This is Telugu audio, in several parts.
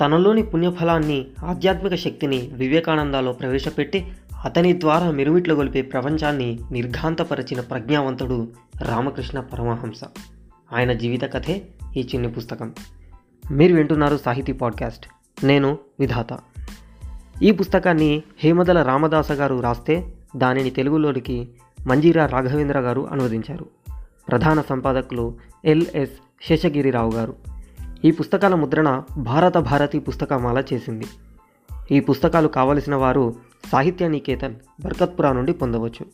తనలోని పుణ్యఫలాన్ని ఆధ్యాత్మిక శక్తిని వివేకానందాలో ప్రవేశపెట్టి అతని ద్వారా మిరుమిట్లు గొలిపే ప్రపంచాన్ని నిర్ఘాంతపరిచిన ప్రజ్ఞావంతుడు రామకృష్ణ పరమహంస. ఆయన జీవిత కథే ఈ చిన్ని పుస్తకం. మీరు వింటున్నారు సాహితీ పాడ్కాస్ట్. నేను విధాత. ఈ పుస్తకాన్ని హేమదల రామదాస గారు రాస్తే దానిని తెలుగులోనికి మంజీరా రాఘవేంద్ర గారు అనువదించారు. ప్రధాన సంపాదకులు ఎల్ఎస్ శేషగిరిరావు గారు. ఈ పుస్తకాల ముద్రణ భారత భారతి పుస్తకమాల చేసింది. ఈ పుస్తకాలు కావలసిన వారు సాహిత్య నికేతన్ బర్కత్పురా నుండి పొందవచ్చు.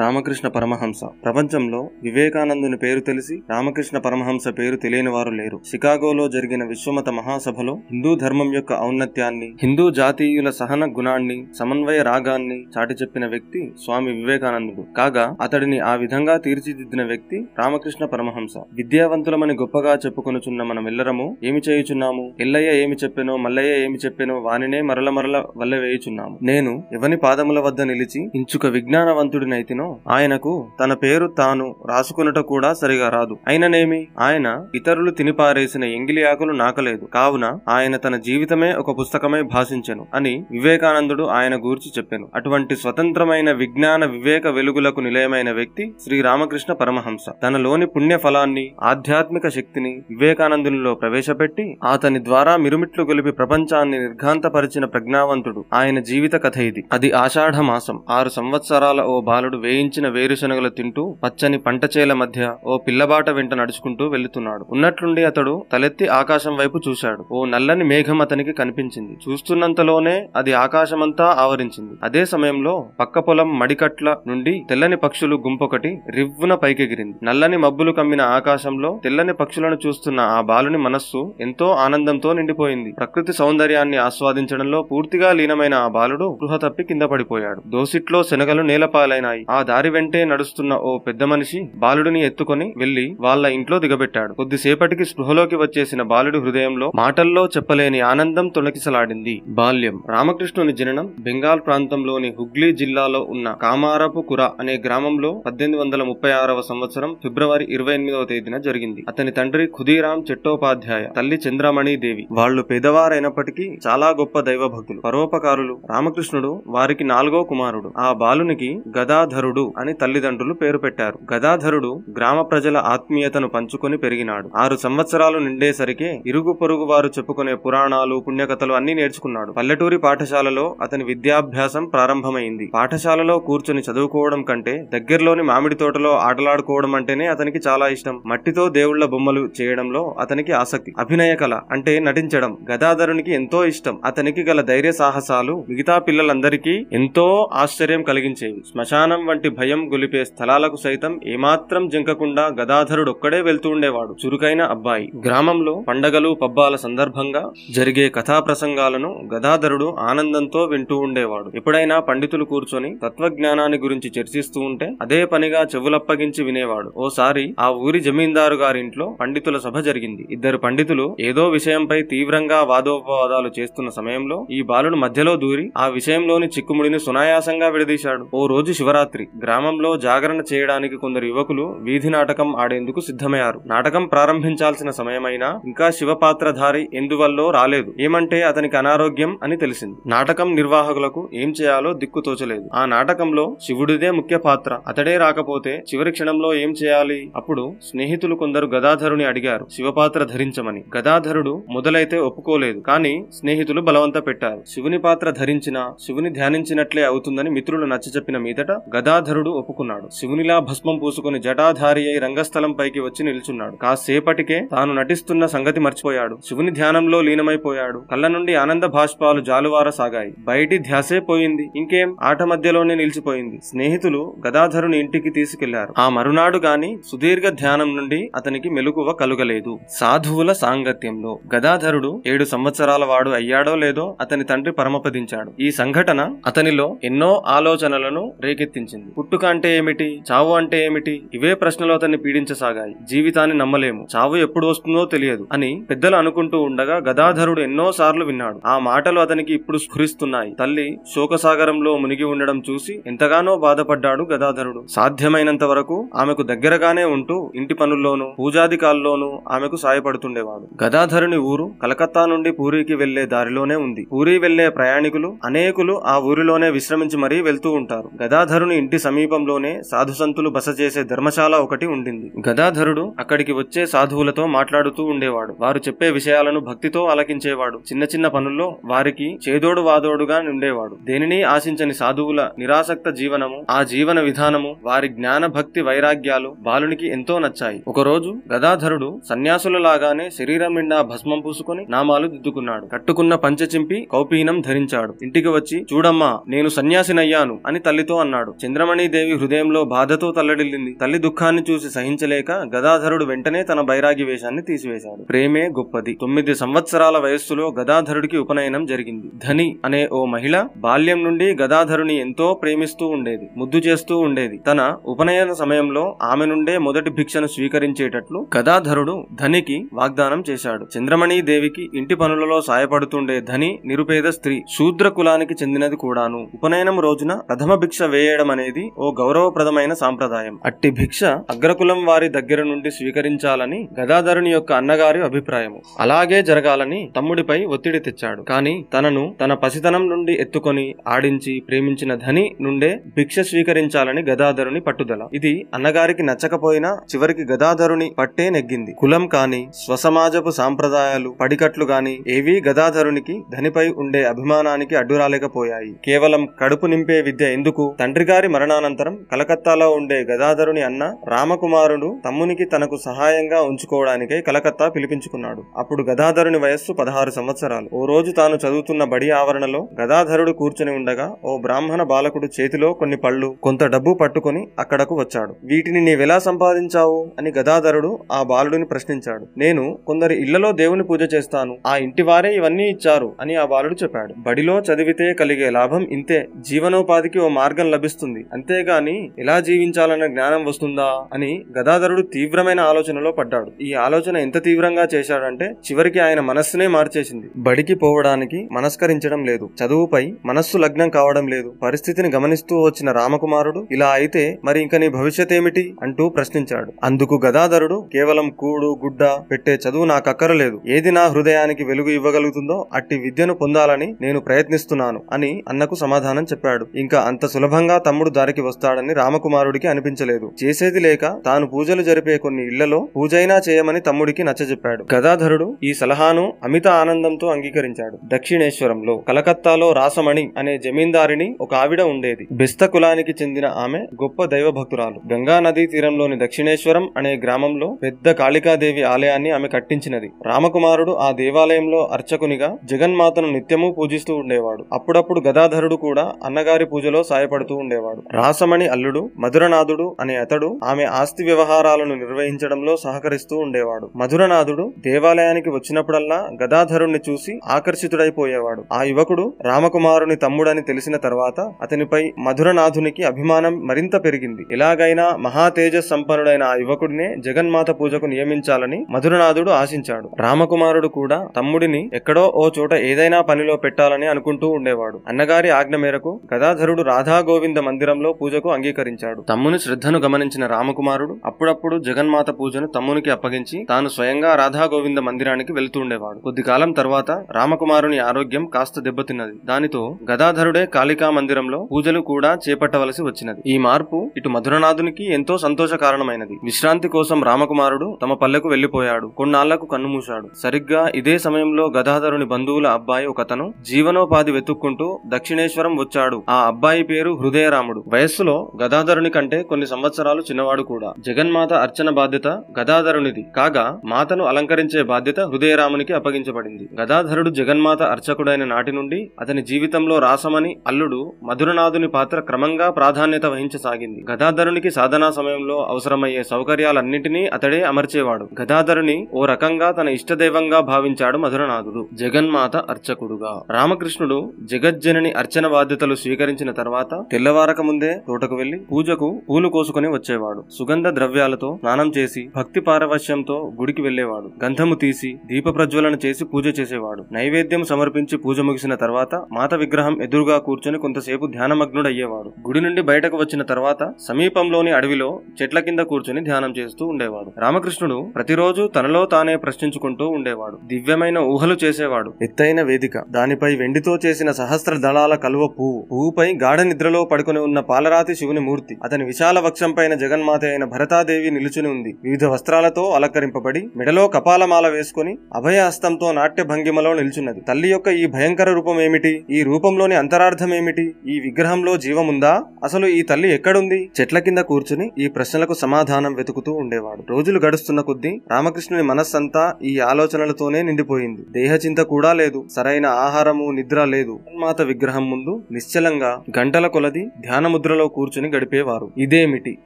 రామకృష్ణ పరమహంస. ప్రపంచంలో వివేకానందుని పేరు తెలిసి రామకృష్ణ పరమహంస పేరు తెలియని వారు లేరు. షికాగోలో జరిగిన విశ్వమత మహాసభలో హిందూ ధర్మం యొక్క ఔన్నత్యాన్ని హిందూ జాతీయుల సహన గుణాన్ని సమన్వయ రాగాన్ని చాటి చెప్పిన వ్యక్తి స్వామి వివేకానందుడు. కాగా అతడిని ఆ విధంగా తీర్చిదిద్దిన వ్యక్తి రామకృష్ణ పరమహంస. విద్యావంతులమని గొప్పగా చెప్పుకొనుచున్న మనమెల్లరము ఏమి చేయుచున్నాము? ఎల్లయ్య ఏమి చెప్పెనో మల్లయ్య ఏమి చెప్పెనో వానినే మరల మరల వల్ల వేయుచున్నాము. నేను ఎవని పాదముల వద్ద నిలిచి ఇంచుక విజ్ఞానవంతుడినైతినో ఆయనకు తన పేరు తాను రాసుకునుట కూడా సరిగా రాదు. అయిననేమి? ఆయన ఇతరులు తినిపారేసిన ఎంగిలి ఆకులు నాకలేదు. కావున ఆయన తన జీవితమే ఒక పుస్తకమై భాషించెను అని వివేకానందుడు ఆయన గూర్చి చెప్పాను. అటువంటి స్వతంత్రమైన విజ్ఞాన వివేక వెలుగులకు నిలయమైన వ్యక్తి శ్రీ రామకృష్ణ పరమహంస. తనలోని పుణ్య ఫలాన్ని ఆధ్యాత్మిక శక్తిని వివేకానందునిలో ప్రవేశపెట్టి అతని ద్వారా మిరుమిట్లు గొలిపి ప్రపంచాన్ని నిర్ఘాంతపరిచిన ప్రజ్ఞావంతుడు ఆయన జీవిత కథ ఇది. అది ఆషాఢ మాసం. ఆరు సంవత్సరాల ఓ బాలుడు వేయించిన వేరుశనగలు తింటూ పచ్చని పంటచేల మధ్య ఓ పిల్లబాట వెంట నడుచుకుంటూ వెళ్తున్నాడు. ఉన్నట్లుండి అతడు తలెత్తి ఆకాశం వైపు చూశాడు. ఓ నల్లని మేఘం అతనికి కనిపించింది. చూస్తున్నంతలోనే అది ఆకాశమంతా ఆవరించింది. అదే సమయంలో పక్క పొలం మడికట్ల నుండి తెల్లని పక్షులు గుంపొకటి రివ్వున పైకెగిరింది. నల్లని మబ్బులు కమ్మిన ఆకాశంలో తెల్లని పక్షులను చూస్తున్న ఆ బాలుని మనస్సు ఎంతో ఆనందంతో నిండిపోయింది. ప్రకృతి సౌందర్యాన్ని ఆస్వాదించడంలో పూర్తిగా లీనమైన ఆ బాలుడు గృహ తప్పి కింద పడిపోయాడు. దోసిట్లో శనగలు నేలపాలైనాయి. ఆ దారి వెంటే నడుస్తున్న ఓ పెద్ద మనిషి బాలుడిని ఎత్తుకొని వెళ్ళి వాళ్ళ ఇంట్లో దిగబెట్టాడు. కొద్దిసేపటికి స్పృహలోకి వచ్చేసిన బాలుడి హృదయంలో మాటల్లో చెప్పలేని ఆనందం తొలకిసలాడింది. బాల్యం. రామకృష్ణుని జననం బెంగాల్ ప్రాంతంలోని హుగ్లీ జిల్లాలో ఉన్న కామారపు కుర అనే గ్రామంలో పద్దెనిమిది వందల ముప్పై ఆరవ సంవత్సరం ఫిబ్రవరి ఇరవై ఎనిమిదవ తేదీన జరిగింది. అతని తండ్రి ఖుదీరాం చెట్టోపాధ్యాయ తల్లి చంద్రమణి దేవి. వాళ్ళు పేదవారైనప్పటికీ చాలా గొప్ప దైవ భక్తులు పరోపకారులు. రామకృష్ణుడు వారికి నాలుగో కుమారుడు. ఆ బాలునికి గదాధరుడు అని తల్లిదండ్రులు పేరు పెట్టారు. గదాధరుడు గ్రామ ప్రజల ఆత్మీయతను పంచుకొని పెరిగినాడు. ఆరు సంవత్సరాలు నిండేసరికే ఇరుగు పొరుగు వారు చెప్పుకునే పురాణాలు పుణ్యకథలు అన్ని నేర్చుకున్నాడు. పల్లెటూరి పాఠశాలలో అతని విద్యాభ్యాసం ప్రారంభమైంది. పాఠశాలలో కూర్చొని చదువుకోవడం కంటే దగ్గరలోని మామిడి తోటలో ఆటలాడుకోవడం అంటేనే అతనికి చాలా ఇష్టం. మట్టితో దేవుళ్ళ బొమ్మలు చేయడంలో అతనికి ఆసక్తి. అభినయ కళ అంటే నటించడం గదాధరునికి ఎంతో ఇష్టం. అతనికి గల ధైర్య సాహసాలు మిగతా పిల్లలందరికీ ఎంతో ఆశ్చర్యం కలిగించేవి. శ్మశానం వంటి భయం గొలిపే స్థలాలకు సైతం ఏమాత్రం జింకకుండా గదాధరుడు ఒక్కడే వెళ్తూ ఉండేవాడు. చురుకైన అబ్బాయి. గ్రామంలో పండగలు పబ్బాల సందర్భంగా జరిగే కథా ప్రసంగాలను గదాధరుడు ఆనందంతో వింటూ ఉండేవాడు. ఎప్పుడైనా పండితులు కూర్చొని తత్వజ్ఞానాన్ని గురించి చర్చిస్తూ ఉంటే అదే పనిగా చెవులప్పగించి వినేవాడు. ఓసారి ఆ ఊరి జమీందారు గారింట్లో పండితుల సభ జరిగింది. ఇద్దరు పండితులు ఏదో విషయంపై తీవ్రంగా వాదోపవాదాలు చేస్తున్న సమయంలో ఈ బాలుడు మధ్యలో దూరి ఆ విషయంలోని చిక్కుముడిని సునాయాసంగా విడదీశాడు. ఓ రోజు శివరాత్రి. గ్రామంలో జాగరణ చేయడానికి కొందరు యువకులు వీధి నాటకం ఆడేందుకు సిద్ధమయ్యారు. నాటకం ప్రారంభించాల్సిన సమయమైనా ఇంకా శివపాత్రధారి ఎందువల్లో రాలేదు. ఏమంటే అతనికి అనారోగ్యం అని తెలిసింది. నాటకం నిర్వాహకులకు ఏం చేయాలో దిక్కు తోచలేదు. ఆ నాటకంలో శివుడిదే ముఖ్య పాత్ర. అతడే రాకపోతే చివరి క్షణంలో ఏం చేయాలి? అప్పుడు స్నేహితులు కొందరు గదాధరుని అడిగారు. శివపాత్ర ధరించమని. గదాధరుడు మొదలైతే ఒప్పుకోలేదు. కానీ స్నేహితులు బలవంత పెట్టారు. శివుని పాత్ర ధరించినా శివుని ధ్యానించినట్లే అవుతుందని మిత్రులు నచ్చ చెప్పిన మీదట గదాధరుడు ఒప్పుకున్నాడు. శివునిలా భస్మం పూసుకుని జటాధారి అయి రంగస్థలం పైకి వచ్చి నిల్చున్నాడు. కాసేపటికే తాను నటిస్తున్న సంగతి మర్చిపోయాడు. శివుని ధ్యానంలో లీనమైపోయాడు. కళ్ళ నుండి ఆనంద భాష్పాలు జాలువార సాగాయి. బయటి ధ్యాసే పోయింది. ఇంకేం? ఆట మధ్యలోనే నిలిచిపోయింది. స్నేహితులు గదాధరుని ఇంటికి తీసుకెళ్ళారు. ఆ మరునాడు గాని సుదీర్ఘ ధ్యానం నుండి అతనికి మెలకువ కలుగలేదు. సాధువుల సాంగత్యంలో గదాధరుడు ఏడు సంవత్సరాల వాడు అయ్యాడో లేదో అతని తండ్రి పరమపదించాడు. ఈ సంఘటన అతనిలో ఎన్నో ఆలోచనలను రేకెత్తించింది. పుట్టుక అంటే ఏమిటి? చావు అంటే ఏమిటి? ఇవే ప్రశ్నలు అతన్ని పీడించసాగాయి. జీవితాన్ని నమ్మలేము. చావు ఎప్పుడు వస్తుందో తెలియదు అని పెద్దలు అనుకుంటూ ఉండగా గదాధరుడు ఎన్నో సార్లు విన్నాడు. ఆ మాటలు అతనికి ఇప్పుడు స్ఫురిస్తున్నాయి. తల్లి శోకసాగరంలో మునిగి ఉండడం చూసి ఎంతగానో బాధపడ్డాడు గదాధరుడు. సాధ్యమైనంత వరకు ఆమెకు దగ్గరగానే ఉంటూ ఇంటి పనుల్లోనూ పూజాధికాల్లోనూ ఆమెకు సాయపడుతుండేవాడు. గదాధరుని ఊరు కలకత్తా నుండి పూరికి వెళ్ళే దారిలోనే ఉంది. పూరి వెళ్ళే ప్రయాణికులు అనేకులు ఆ ఊరిలోనే విశ్రమించి మరీ వెళ్తూ ఉంటారు. గదాధరుని ఇంటి సమీపంలోనే సాధు సంతులు బస చేసే ధర్మశాల ఒకటి ఉండింది. గదాధరుడు అక్కడికి వచ్చే సాధువులతో మాట్లాడుతూ ఉండేవాడు. వారు చెప్పే విషయాలను భక్తితో ఆలకించేవాడు. చిన్న చిన్న పనుల్లో వారికి చేదోడు వాదోడుగా ఉండేవాడు దేనిని ఆశించని సాధువుల నిరాసక్త జీవనము ఆ జీవన విధానము వారి జ్ఞాన భక్తి వైరాగ్యాలు బాలునికి ఎంతో నచ్చాయి. ఒకరోజు గదాధరుడు సన్యాసుల లాగానే శరీరం నిండా భస్మం పూసుకొని నామాలు దిద్దుకున్నాడు. కట్టుకున్న పంచె చింపి కౌపీనం ధరించాడు. ఇంటికి వచ్చి చూడమ్మా నేను సన్యాసినయ్యాను అని తల్లితో అన్నాడు. చంద్రమ దేవి హృదయంలో బాధతో తల్లడిల్లింది. తల్లి దుఃఖాన్ని చూసి సహించలేక గదాధరుడు వెంటనే తన బైరాగి వేషాన్ని తీసివేశాడు. ప్రేమే గొప్పది. తొమ్మిది సంవత్సరాల వయస్సులో గదాధరుడికి ఉపనయనం జరిగింది. ధని అనే ఓ మహిళ బాల్యం నుండి గదాధరుని ఎంతో ప్రేమిస్తూ ఉండేది. ముద్దు చేస్తూ ఉండేది. తన ఉపనయన సమయంలో ఆమె నుండే మొదటి భిక్షను స్వీకరించేటట్లు గదాధరుడు ధనికి వాగ్దానం చేశాడు. చంద్రమణి దేవికి ఇంటి పనులలో సాయపడుతుండే ధని నిరుపేద స్త్రీ శూద్ర కులానికి చెందినది కూడాను. ఉపనయనం రోజున ప్రథమ భిక్ష వేయడం అనేది ఓ గౌరవప్రదమైన సాంప్రదాయం. అట్టి భిక్ష అగ్రకులం వారి దగ్గర నుండి స్వీకరించాలని గదాధరుని యొక్క అన్నగారి అభిప్రాయము. అలాగే జరగాలని తమ్ముడిపై ఒత్తిడి తెచ్చాడు. కాని తనను తన పసితనం నుండి ఎత్తుకొని ఆడించి ప్రేమించిన ధని నుండే భిక్ష స్వీకరించాలని గదాధరుని పట్టుదల. ఇది అన్నగారికి నచ్చకపోయినా చివరికి గదాధరుని పట్టే నెగ్గింది. కులం కాని స్వసమాజపు సాంప్రదాయాలు పడికట్లు గాని ఏవీ గదాధరునికి ధనిపై ఉండే అభిమానానికి అడ్డురాలేకపోయాయి. కేవలం కడుపు నింపే విద్య ఎందుకు? తండ్రి గారి మరణానంతరం కలకత్తాలో ఉండే గదాధరుని అన్న రామకుమారుడు తమ్మునికి తనకు సహాయంగా ఉంచుకోవడానికై కలకత్తా పిలిపించుకున్నాడు. అప్పుడు గదాధరుని వయస్సు పదహారు సంవత్సరాలు. ఓ రోజు తాను చదువుతున్న బడి ఆవరణలో గదాధరుడు కూర్చుని ఉండగా ఓ బ్రాహ్మణ బాలకుడు చేతిలో కొన్ని పళ్ళు కొంత డబ్బు పట్టుకొని అక్కడకు వచ్చాడు. వీటిని నీవెలా సంపాదించావు? అని గదాధరుడు ఆ బాలుడిని ప్రశ్నించాడు. నేను కొందరి ఇళ్ళలో దేవుని పూజ చేస్తాను. ఆ ఇంటి వారే ఇవన్నీ ఇచ్చారు అని ఆ బాలుడు చెప్పాడు. బడిలో చదివితే కలిగే లాభం ఇంతే. జీవనోపాధికి ఓ మార్గం లభిస్తుంది అంతేగాని ఎలా జీవించాలన్న జ్ఞానం వస్తుందా అని గదాధరుడు తీవ్రమైన ఆలోచనలో పడ్డాడు. ఈ ఆలోచన ఎంత తీవ్రంగా చేశాడంటే చివరికి ఆయన మనస్సునే మార్చేసింది. బడికి పోవడానికి మనస్కరించడం లేదు. చదువుపై మనస్సు లగ్నం కావడం లేదు. పరిస్థితిని గమనిస్తూ వచ్చిన రామకుమారుడు ఇలా అయితే మరి ఇంక నీ భవిష్యత్ ఏమిటి అంటూ ప్రశ్నించాడు. అందుకు గదాధరుడు కేవలం కూడు గుడ్డ పెట్టే చదువు నాకు అక్కరలేదు ఏది నా హృదయానికి వెలుగు ఇవ్వగలుగుతుందో అట్టి విద్యను పొందాలని నేను ప్రయత్నిస్తున్నాను అని అన్నకు సమాధానం చెప్పాడు. ఇంకా అంత సులభంగా తమ్ముడు దారికి వస్తాడని రామకుమారుడికి అనిపించలేదు. చేసేది లేక తాను పూజలు జరిపే కొన్ని ఇళ్ళలో పూజైనా చేయమని తమ్ముడికి నచ్చజెప్పాడు. గదాధరుడు ఈ సలహాను అమిత ఆనందంతో అంగీకరించాడు. దక్షిణేశ్వరంలో కలకత్తాలో రాసమణి అనే జమీందారిని ఒక ఆవిడ ఉండేది. బెస్త కులానికి చెందిన ఆమె గొప్ప దైవ భక్తురాలు గంగా నదీ తీరంలోని దక్షిణేశ్వరం అనే గ్రామంలో పెద్ద కాళికాదేవి ఆలయాన్ని ఆమె కట్టించినది. రామకుమారుడు ఆ దేవాలయంలో అర్చకునిగా జగన్మాతను నిత్యము పూజిస్తూ ఉండేవాడు. అప్పుడప్పుడు గదాధరుడు కూడా అన్నగారి పూజలో సాయపడుతూ ఉండేవాడు. రాసమణి అల్లుడు మధురనాథుడు అనే అతడు ఆమె ఆస్తి వ్యవహారాలను నిర్వహించడంలో సహకరిస్తూ ఉండేవాడు. మధురనాథుడు దేవాలయానికి వచ్చినప్పుడల్లా గదాధరుణ్ణి చూసి ఆకర్షితుడైపోయేవాడు. ఆ యువకుడు రామకుమారుని తమ్ముడని తెలిసిన తర్వాత అతనిపై మధురనాథునికి అభిమానం మరింత పెరిగింది. ఎలాగైనా మహా తేజస్ సంపన్నుడైన ఆ యువకుడినే జగన్మాత పూజకు నియమించాలని మధురనాథుడు ఆశించాడు. రామకుమారుడు కూడా తమ్ముడిని ఎక్కడో ఓ చోట ఏదైనా పనిలో పెట్టాలని అనుకుంటూ ఉండేవాడు. అన్నగారి ఆజ్ఞ మేరకు గదాధరుడు రాధా గోవింద మందిరంలో పూజకు అంగీకరించాడు. తమ్ముని శ్రద్ధను గమనించిన రామకుమారుడు అప్పుడప్పుడు జగన్మాత పూజను తమ్మునికి అప్పగించి తాను స్వయంగా రాధాగోవింద మందిరానికి వెళ్తుండేవాడు. కొద్ది కాలం తర్వాత రామకుమారుని ఆరోగ్యం కాస్త దెబ్బతిన్నది. దానితో గదాధరుడే కాళికా మందిరంలో పూజలు కూడా చేపట్టవలసి వచ్చినది. ఈ మార్పు ఇటు మధురనాథునికి ఎంతో సంతోష కారణమైనది. విశ్రాంతి కోసం రామకుమారుడు తమ పల్లెకు వెళ్ళిపోయాడు కొన్నాళ్ళకు కన్నుమూశాడు. సరిగ్గా ఇదే సమయంలో గదాధరుని బంధువుల అబ్బాయి ఒకతను జీవనోపాధి వెతుక్కుంటూ దక్షిణేశ్వరం వచ్చాడు. ఆ అబ్బాయి పేరు హృదయరాముడు. వయస్సులో గదాధరుని కంటే కొన్ని సంవత్సరాలు చిన్నవాడు కూడా. జగన్మాత అర్చన బాధ్యత గదాధరునిది. కాగా మాతను అలంకరించే బాధ్యత హృదయరామునికి అప్పగించబడింది. గదాధరుడు జగన్మాత అర్చకుడైన నాటి నుండి అతని జీవితంలో రాసమని అల్లుడు మధురనాథుని పాత్ర క్రమంగా ప్రాధాన్యత వహించసాగింది. గదాధరునికి సాధనా సమయంలో అవసరమయ్యే సౌకర్యాలన్నింటినీ అతడే అమర్చేవాడు. గదాధరుని ఓ రకంగా తన ఇష్టదైవంగా భావించాడు మధురనాథుడు. జగన్మాత అర్చకుడుగా. రామకృష్ణుడు జగజ్జనని అర్చన బాధ్యతలు స్వీకరించిన తర్వాత తెల్లవారక ముందు ముందే తోటకు వెళ్ళి పూజకు పూలు కోసుకుని వచ్చేవాడు. సుగంధ ద్రవ్యాలతో స్నానం చేసి భక్తి పారవశ్యంతో గుడికి వెళ్ళేవాడు గంధము తీసి దీప ప్రజ్వలన చేసి పూజ చేసేవాడు. నైవేద్యం సమర్పించి పూజ ముగిసిన తర్వాత మాత విగ్రహం ఎదురుగా కూర్చొని కొంతసేపు ధ్యానమగ్నుడయ్యేవాడు. గుడి నుండి బయటకు వచ్చిన తర్వాత సమీపంలోని అడవిలో చెట్ల కింద కూర్చొని ధ్యానం చేస్తూ ఉండేవాడు. రామకృష్ణుడు ప్రతిరోజు తనలో తానే ప్రశ్నించుకుంటూ ఉండేవాడు. దివ్యమైన ఊహలు చేసేవాడు. ఎత్తైన వేదిక దానిపై వెండితో చేసిన సహస్ర దళాల కలువ పువ్వు పువ్వుపై గాఢ నిద్రలో పడుకుని ఉన్న పాలరాతి శివుని మూర్తి. అతని విశాల వక్షం పైన జగన్మాత అయిన భరతాదేవి నిలుచుని ఉంది. వివిధ వస్త్రాలతో అలంకరింపబడి మెడలో కపాలమాల వేసుకుని అభయ హస్తంతో నాట్య భంగిమలో నిల్చున్నది. తల్లి యొక్క ఈ భయంకర రూపం ఏమిటి ఈ రూపంలోని అంతరార్థం ఏమిటి ఈ విగ్రహంలో జీవముందా? అసలు ఈ తల్లి ఎక్కడుంది? చెట్ల కింద కూర్చుని ఈ ప్రశ్నలకు సమాధానం వెతుకుతూ ఉండేవాడు. రోజులు గడుస్తున్న కొద్దీ రామకృష్ణుని మనస్సంతా ఈ ఆలోచనలతోనే నిండిపోయింది. దేహచింత కూడా లేదు. సరైన ఆహారము నిద్ర లేదు. మాత విగ్రహం ముందు నిశ్చలంగా గంటల కొలది ధ్యానము ముద్రలో కూర్చుని గడిపేవారు. ఇదేమిటి?